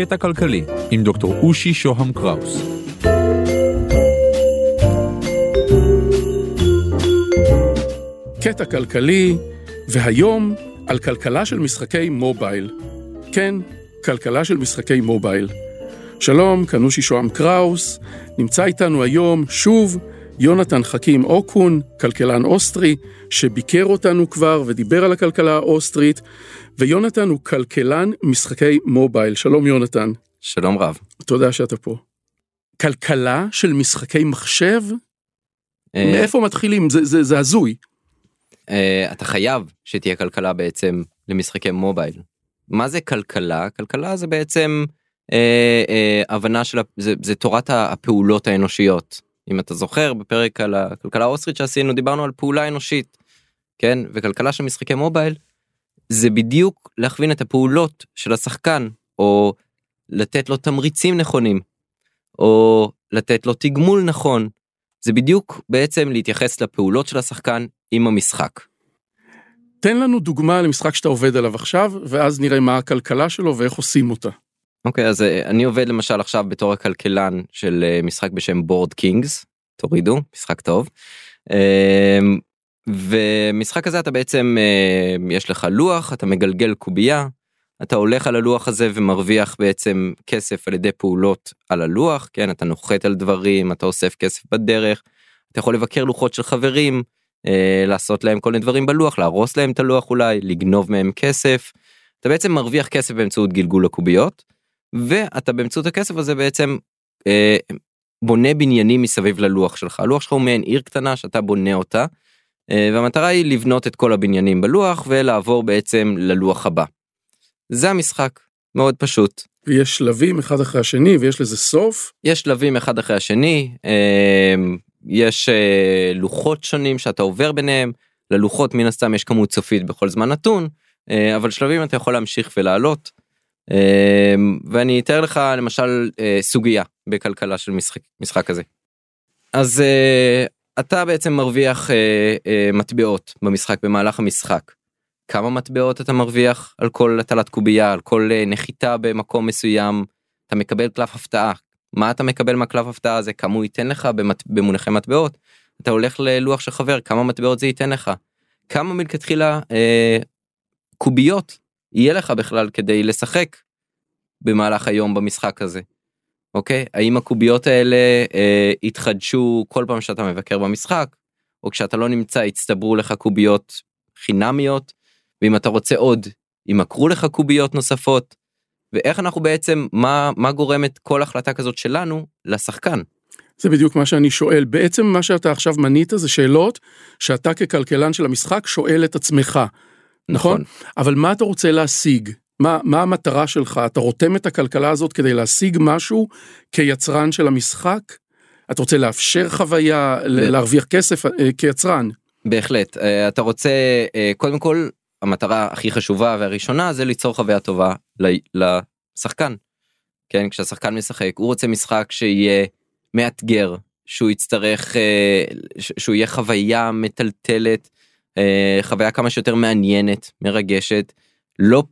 קטע כלכלי עם דוקטור אושי שוהם קראוס. קטע כלכלי, והיום על כלכלה של משחקי מובייל. כן, כלכלה של משחקי מובייל. שלום, כאן אושי שוהם קראוס, נמצא איתנו היום שוב יונתן חכים אוקון, כלכלן אוסטרי, שביקר אותנו כבר ודיבר על הכלכלה האוסטרית, ויונתן הוא כלכלן משחקי מובייל. שלום יונתן. שלום רב. תודה שאתה פה. כלכלה של משחקי מחשב? אה, מאיפה מתחילים? זה, זה, זה הזוי. אה, אתה חייב שתהיה כלכלה בעצם למשחקי מובייל. מה זה כלכלה? כלכלה זה בעצם אה, אה, הבנה של, זה, זה תורת הפעולות האנושיות. אם אתה זוכר בפרק על הכלכלה האוסטרית שעשינו דיברנו על פעולה אנושית. כן וכלכלה של משחקי מובייל זה בדיוק להכווין את הפעולות של השחקן או לתת לו תמריצים נכונים או לתת לו תגמול נכון. זה בדיוק בעצם להתייחס לפעולות של השחקן עם המשחק. תן לנו דוגמה למשחק שאתה עובד עליו עכשיו, ואז נראה מה הכלכלה שלו ואיך עושים אותה. אוקיי אז אה, אני עובד למשל עכשיו בתור הכלכלן של אה, משחק בשם בורד קינגס תורידו משחק טוב. אמ, ומשחק הזה אתה בעצם אה, יש לך לוח אתה מגלגל קובייה אתה הולך על הלוח הזה ומרוויח בעצם כסף על ידי פעולות על הלוח כן אתה נוחת על דברים אתה אוסף כסף בדרך אתה יכול לבקר לוחות של חברים לעשות להם כל מיני דברים בלוח להרוס להם את הלוח אולי לגנוב מהם כסף. אתה בעצם מרוויח כסף באמצעות גלגול הקוביות ואתה באמצעות הכסף הזה בעצם אה, בונה בניינים מסביב ללוח שלך הלוח שלך הוא מעין עיר קטנה שאתה בונה אותה אה, והמטרה היא לבנות את כל הבניינים בלוח ולעבור בעצם ללוח הבא. זה המשחק מאוד פשוט ויש שלבים אחד אחרי השני, ויש לזה סוף. יש שלבים אחד אחרי השני אה, יש אה, לוחות שונים שאתה עובר ביניהם ללוחות מן הסתם יש כמות סופית בכל זמן נתון אה, אבל שלבים אתה יכול להמשיך ולעלות. אה, ואני אתאר לך למשל אה, סוגיה בכלכלה של משחק משחק כזה. אז אה, אתה בעצם מרוויח אה, מטבעות במשחק במהלך המשחק. כמה מטבעות אתה מרוויח על כל הטלת קובייה על כל נחיתה במקום מסוים? אתה מקבל קלף הפתעה. מה אתה מקבל מהקלף הפתעה הזה? כמה הוא ייתן לך במט... במונחי מטבעות? אתה הולך ללוח של חבר כמה מטבעות זה ייתן לך? כמה מלכתחילה אה, קוביות יהיה לך בכלל כדי לשחק במהלך היום במשחק הזה. אוקיי האם הקוביות האלה אה, יתחדשו כל פעם שאתה מבקר במשחק או כשאתה לא נמצא יצטברו לך קוביות חינמיות ואם אתה רוצה עוד ימכרו לך קוביות נוספות ואיך אנחנו בעצם מה מה גורם את כל החלטה כזאת שלנו לשחקן. זה בדיוק מה שאני שואל. בעצם מה שאתה עכשיו מנית זה שאלות שאתה ככלכלן של המשחק שואל את עצמך. נכון? אבל מה אתה רוצה להשיג? מה, מה המטרה שלך? אתה רותם את הכלכלה הזאת כדי להשיג משהו כיצרן של המשחק? אתה רוצה לאפשר חוויה, להרוויח כסף אה, כיצרן? בהחלט אה, אתה רוצה אה, קודם כל המטרה הכי חשובה והראשונה זה ליצור חוויה טובה לשחקן. כן כשהשחקן משחק הוא רוצה משחק שיהיה מאתגר שהוא יצטרך שהוא יהיה חוויה מטלטלת חוויה כמה שיותר מעניינת מרגשת לא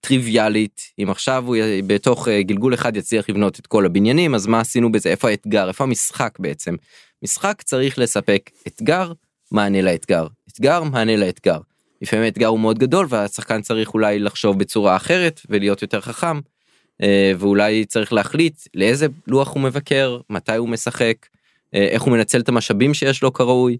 טריוויאלית. אם עכשיו הוא בתוך אה, גלגול אחד יצליח לבנות את כל הבניינים אז מה עשינו בזה? איפה האתגר? איפה המשחק בעצם? משחק צריך לספק אתגר מענה לאתגר. אתגר מענה לאתגר. לפעמים האתגר הוא מאוד גדול והשחקן צריך אולי לחשוב בצורה אחרת ולהיות יותר חכם אה, ואולי צריך להחליט לאיזה לוח הוא מבקר מתי הוא משחק אה, איך הוא מנצל את המשאבים שיש לו כראוי.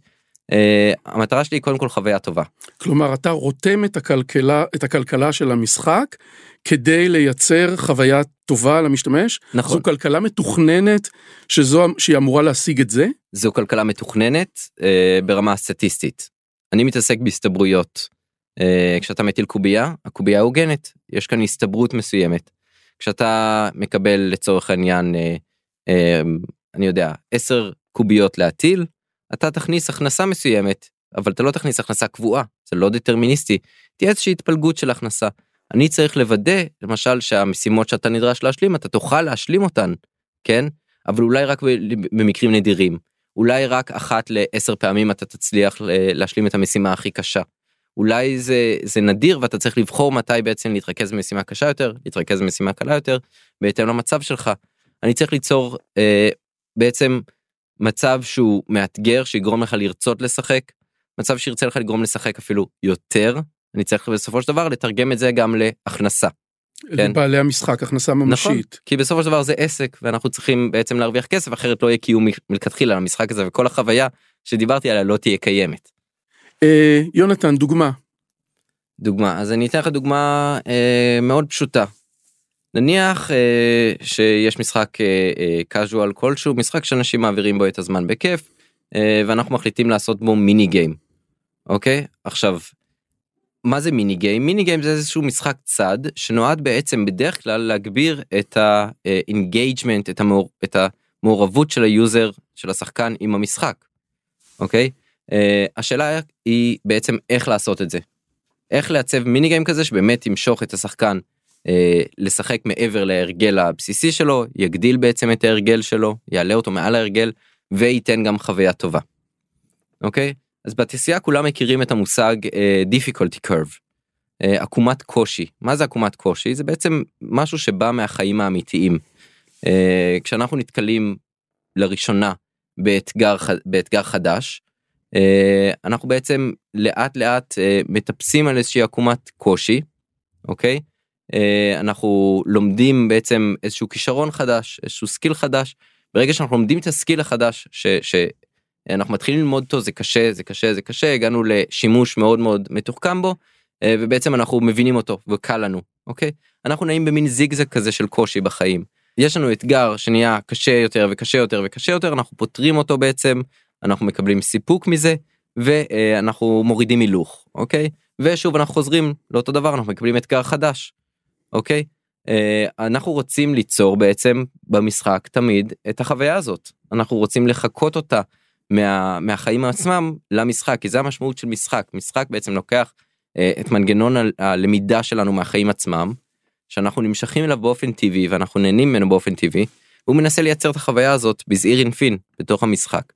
אה, המטרה שלי היא קודם כל חוויה טובה. כלומר, אתה רותם את הכלכלה, את הכלכלה של המשחק כדי לייצר חוויה טובה למשתמש. נכון. זו כלכלה מתוכננת שזו, שהיא אמורה להשיג את זה. זו כלכלה מתוכננת אה, ברמה סטטיסטית. אני מתעסק בהסתברויות. אה, כשאתה מטיל קובייה, הקובייה הוגנת, יש כאן הסתברות מסוימת. כשאתה מקבל לצורך העניין, אה, אה, אני יודע, 10 קוביות להטיל, אתה תכניס הכנסה מסוימת, אבל אתה לא תכניס הכנסה קבועה, זה לא דטרמיניסטי, תהיה איזושהי התפלגות של הכנסה. אני צריך לוודא, למשל, שהמשימות שאתה נדרש להשלים, אתה תוכל להשלים אותן, כן? אבל אולי רק במקרים נדירים. אולי רק אחת לעשר פעמים אתה תצליח ל- להשלים את המשימה הכי קשה. אולי זה זה נדיר ואתה צריך לבחור מתי בעצם להתרכז במשימה קשה יותר להתרכז במשימה קלה יותר בהתאם למצב שלך. אני צריך ליצור אה, בעצם מצב שהוא מאתגר שיגרום לך לרצות לשחק מצב שירצה לך לגרום לשחק אפילו יותר אני צריך בסופו של דבר לתרגם את זה גם להכנסה. כן. לבעלי המשחק הכנסה ממשית. נכון, כי בסופו של דבר זה עסק ואנחנו צריכים בעצם להרוויח כסף אחרת לא יהיה קיום מלכתחילה למשחק הזה וכל החוויה שדיברתי עליה לא תהיה קיימת. אה, יונתן דוגמה. דוגמה אז אני אתן לך דוגמה אה, מאוד פשוטה. נניח אה, שיש משחק אה, אה, casual כלשהו משחק שאנשים מעבירים בו את הזמן בכיף אה, ואנחנו מחליטים לעשות בו מיני גיים. אוקיי עכשיו מה זה מיני גיים? מיני גיים זה איזשהו משחק צד שנועד בעצם בדרך כלל להגביר את ה-engagement, את, המעור, את המעורבות של היוזר, של השחקן עם המשחק, אוקיי? Uh, השאלה היא בעצם איך לעשות את זה. איך לעצב mini game כזה שבאמת ימשוך את השחקן לשחק מעבר להרגל הבסיסי שלו, יגדיל בעצם את ההרגל שלו, יעלה אותו מעל ההרגל וייתן גם חוויה טובה. אוקיי? אז בתעשייה כולם מכירים את המושג uh, difficulty curve, uh, עקומת קושי. מה זה עקומת קושי? זה בעצם משהו שבא מהחיים האמיתיים. Uh, כשאנחנו נתקלים לראשונה באתגר, באתגר חדש, uh, אנחנו בעצם לאט לאט uh, מטפסים על איזושהי עקומת קושי, אוקיי? Uh, אנחנו לומדים בעצם איזשהו כישרון חדש, איזשהו skill חדש. ברגע שאנחנו לומדים את ה skill החדש ש, ש, אנחנו מתחילים ללמוד אותו זה קשה זה קשה זה קשה הגענו לשימוש מאוד מאוד מתוחכם בו אה, ובעצם אנחנו מבינים אותו וקל לנו אוקיי אנחנו נעים במין זיגזג כזה של קושי בחיים. יש לנו אתגר שנהיה קשה יותר וקשה יותר וקשה יותר אנחנו פותרים אותו בעצם אנחנו מקבלים סיפוק מזה ואנחנו מורידים הילוך אוקיי ושוב אנחנו חוזרים לאותו דבר אנחנו מקבלים אתגר חדש אוקיי אה, אנחנו רוצים ליצור בעצם במשחק תמיד את החוויה הזאת אנחנו רוצים לחקות אותה מה, מהחיים עצמם למשחק כי זה המשמעות של משחק משחק בעצם לוקח אה, את מנגנון הלמידה שלנו מהחיים עצמם שאנחנו נמשכים אליו באופן טבעי ואנחנו נהנים ממנו באופן טבעי הוא מנסה לייצר את החוויה הזאת בזעיר אינפין בתוך המשחק.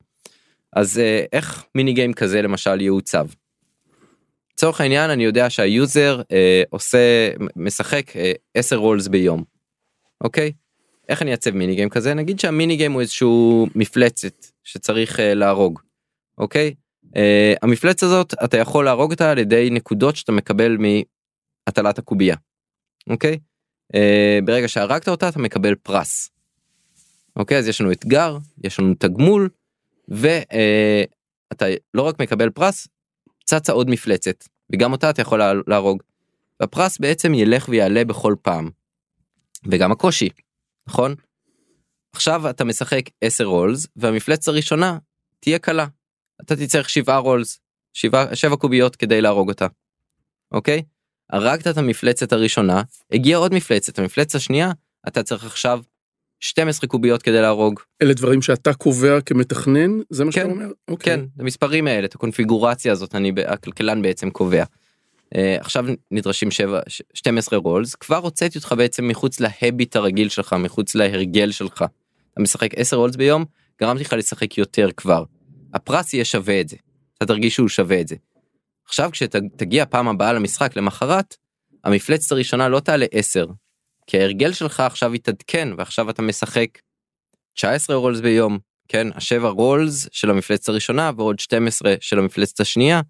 אז אה, איך מיני גיים כזה למשל יעוצב. לצורך העניין אני יודע שהיוזר אה, עושה משחק אה, 10 רולס ביום. אוקיי? איך אני אעצב מיני גיים כזה? נגיד שהמיני גיים הוא איזשהו מפלצת שצריך uh, להרוג. אוקיי? uh, המפלצת הזאת אתה יכול להרוג אותה על ידי נקודות שאתה מקבל מהטלת הקובייה. אוקיי? uh, ברגע שהרגת אותה אתה מקבל פרס. אוקיי? אז יש לנו אתגר יש לנו תגמול ואתה uh, לא רק מקבל פרס צצה עוד מפלצת וגם אותה אתה יכול להרוג. הפרס בעצם ילך ויעלה בכל פעם. וגם הקושי נכון? עכשיו אתה משחק 10 רולס והמפלצת הראשונה תהיה קלה. אתה תצטרך 7 רולס, 7, 7 קוביות כדי להרוג אותה. אוקיי? הרגת את המפלצת הראשונה, הגיעה עוד מפלצת, המפלצת השנייה, אתה צריך עכשיו 12 קוביות כדי להרוג. אלה דברים שאתה קובע כמתכנן? זה מה כן, שאתה אומר? אוקיי. כן, המספרים האלה, את הקונפיגורציה הזאת, אני, הכלכלן בעצם קובע. Uh, עכשיו נדרשים 7, 12 רולס, כבר הוצאתי אותך בעצם מחוץ להביט הרגיל שלך, מחוץ להרגל שלך. אתה משחק 10 רולס ביום, גרמתי לך לשחק יותר כבר. הפרס יהיה שווה את זה. אתה תרגיש שהוא שווה את זה. עכשיו כשתגיע פעם הבאה למשחק למחרת, המפלצת הראשונה לא תעלה 10. כי ההרגל שלך עכשיו יתעדכן ועכשיו אתה משחק 19 רולס ביום, כן? השבע רולס של המפלצת הראשונה ועוד 12 של המפלצת השנייה.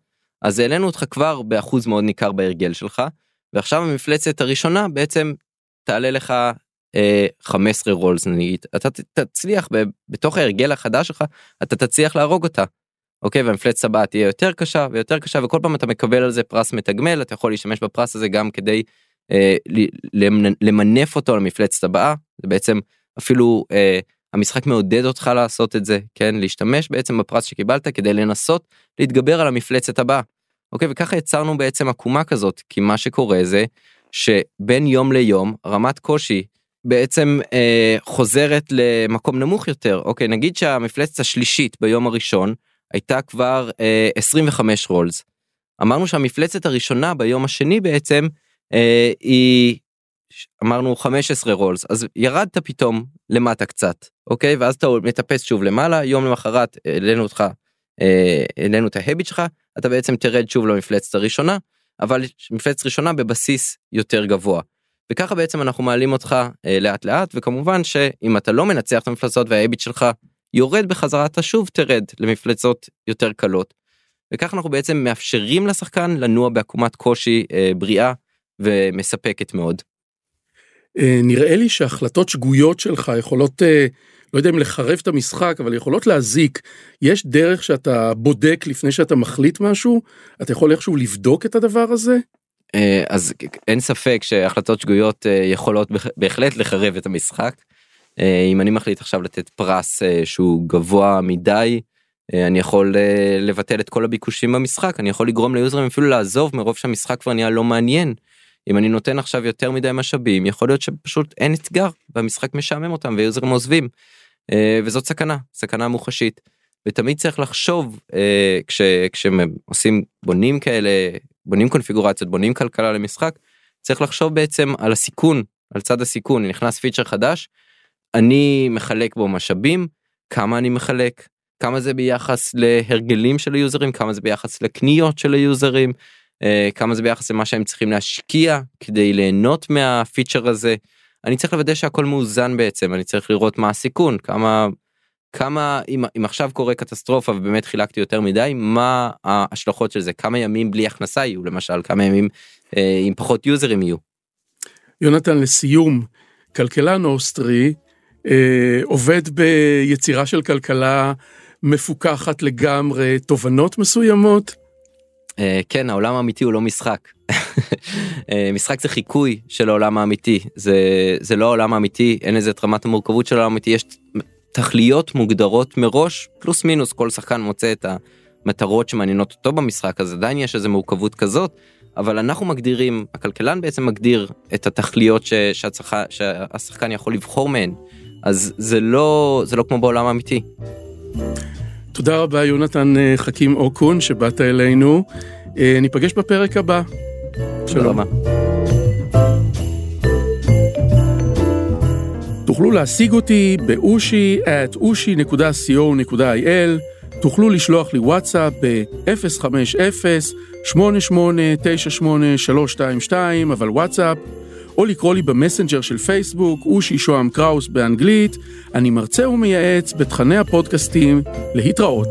אז העלינו אותך כבר באחוז מאוד ניכר בהרגל שלך, ועכשיו המפלצת הראשונה בעצם תעלה לך אה, 15 רולס נגיד, אתה תצליח ב, בתוך ההרגל החדש שלך, אתה תצליח להרוג אותה. אוקיי, והמפלצת הבאה תהיה יותר קשה ויותר קשה וכל פעם אתה מקבל על זה פרס מתגמל, אתה יכול להשתמש בפרס הזה גם כדי אה, למנף אותו למפלצת הבאה, זה בעצם אפילו אה, המשחק מעודד אותך לעשות את זה, כן, להשתמש בעצם בפרס שקיבלת כדי לנסות להתגבר על המפלצת הבאה. אוקיי, וככה יצרנו בעצם עקומה כזאת, כי מה שקורה זה שבין יום ליום רמת קושי בעצם אה, חוזרת למקום נמוך יותר. אוקיי, נגיד שהמפלצת השלישית ביום הראשון הייתה כבר אה, 25 רולס. אמרנו שהמפלצת הראשונה ביום השני בעצם אה, היא אמרנו 15 רולס אז ירדת פתאום למטה קצת אוקיי ואז אתה מטפס שוב למעלה יום למחרת העלינו אותך העלינו את ההביט שלך אתה בעצם תרד שוב למפלצת הראשונה אבל מפלצת ראשונה בבסיס יותר גבוה. וככה בעצם אנחנו מעלים אותך אה, לאט לאט וכמובן שאם אתה לא מנצח את המפלצות וההביט שלך יורד בחזרה אתה שוב תרד למפלצות יותר קלות. וכך אנחנו בעצם מאפשרים לשחקן לנוע בעקומת קושי אה, בריאה ומספקת מאוד. אה, נראה לי שהחלטות שגויות שלך יכולות, אה, לא יודע אם לחרב את המשחק, אבל יכולות להזיק. יש דרך שאתה בודק לפני שאתה מחליט משהו? אתה יכול איכשהו לבדוק את הדבר הזה? אה, אז אין ספק שהחלטות שגויות יכולות בהחלט לחרב את המשחק. אם אני מחליט עכשיו לתת פרס שהוא גבוה מדי, אני יכול לבטל את כל הביקושים במשחק, אני יכול לגרום ליוזרים אפילו לעזוב מרוב שהמשחק כבר נהיה לא מעניין. אם אני נותן עכשיו יותר מדי משאבים, יכול להיות שפשוט אין אתגר והמשחק משעמם אותם ויוזרים עוזבים. וזאת סכנה, סכנה מוחשית. ותמיד צריך לחשוב כש, כשעושים בונים כאלה בונים קונפיגורציות בונים כלכלה למשחק צריך לחשוב בעצם על הסיכון על צד הסיכון נכנס פיצ'ר חדש אני מחלק בו משאבים כמה אני מחלק כמה זה ביחס להרגלים של היוזרים כמה זה ביחס לקניות של היוזרים אה, כמה זה ביחס למה שהם צריכים להשקיע כדי ליהנות מהפיצ'ר הזה. אני צריך לוודא שהכל מאוזן בעצם אני צריך לראות מה הסיכון כמה כמה אם, אם עכשיו קורה קטסטרופה ובאמת חילקתי יותר מדי מה ההשלכות של זה כמה ימים בלי הכנסה יהיו למשל כמה ימים אה, עם פחות יוזרים יהיו. יונתן לסיום כלכלן אוסטרי אה, עובד ביצירה של כלכלה מפוקחת לגמרי תובנות מסוימות. אה, כן העולם האמיתי הוא לא משחק. אה, משחק זה חיקוי של העולם האמיתי. זה זה לא העולם האמיתי אין איזה את רמת המורכבות של העולם האמיתי. יש תכליות מוגדרות מראש פלוס מינוס כל שחקן מוצא את המטרות שמעניינות אותו במשחק אז עדיין יש איזה מורכבות כזאת אבל אנחנו מגדירים הכלכלן בעצם מגדיר את התכליות ש, שהצח, שהשחקן יכול לבחור מהן. אז זה לא זה לא כמו בעולם האמיתי. תודה רבה יונתן אה, חכים אוקון שבאת אלינו אה, ניפגש בפרק הבא. שלום. תוכלו להשיג אותי באושי at ushi.co.il, תוכלו לשלוח לי וואטסאפ ב-050-8898-322, אבל וואטסאפ, או לקרוא לי במסנג'ר של פייסבוק, אושי שוהם קראוס באנגלית, אני מרצה ומייעץ בתכני הפודקאסטים, להתראות.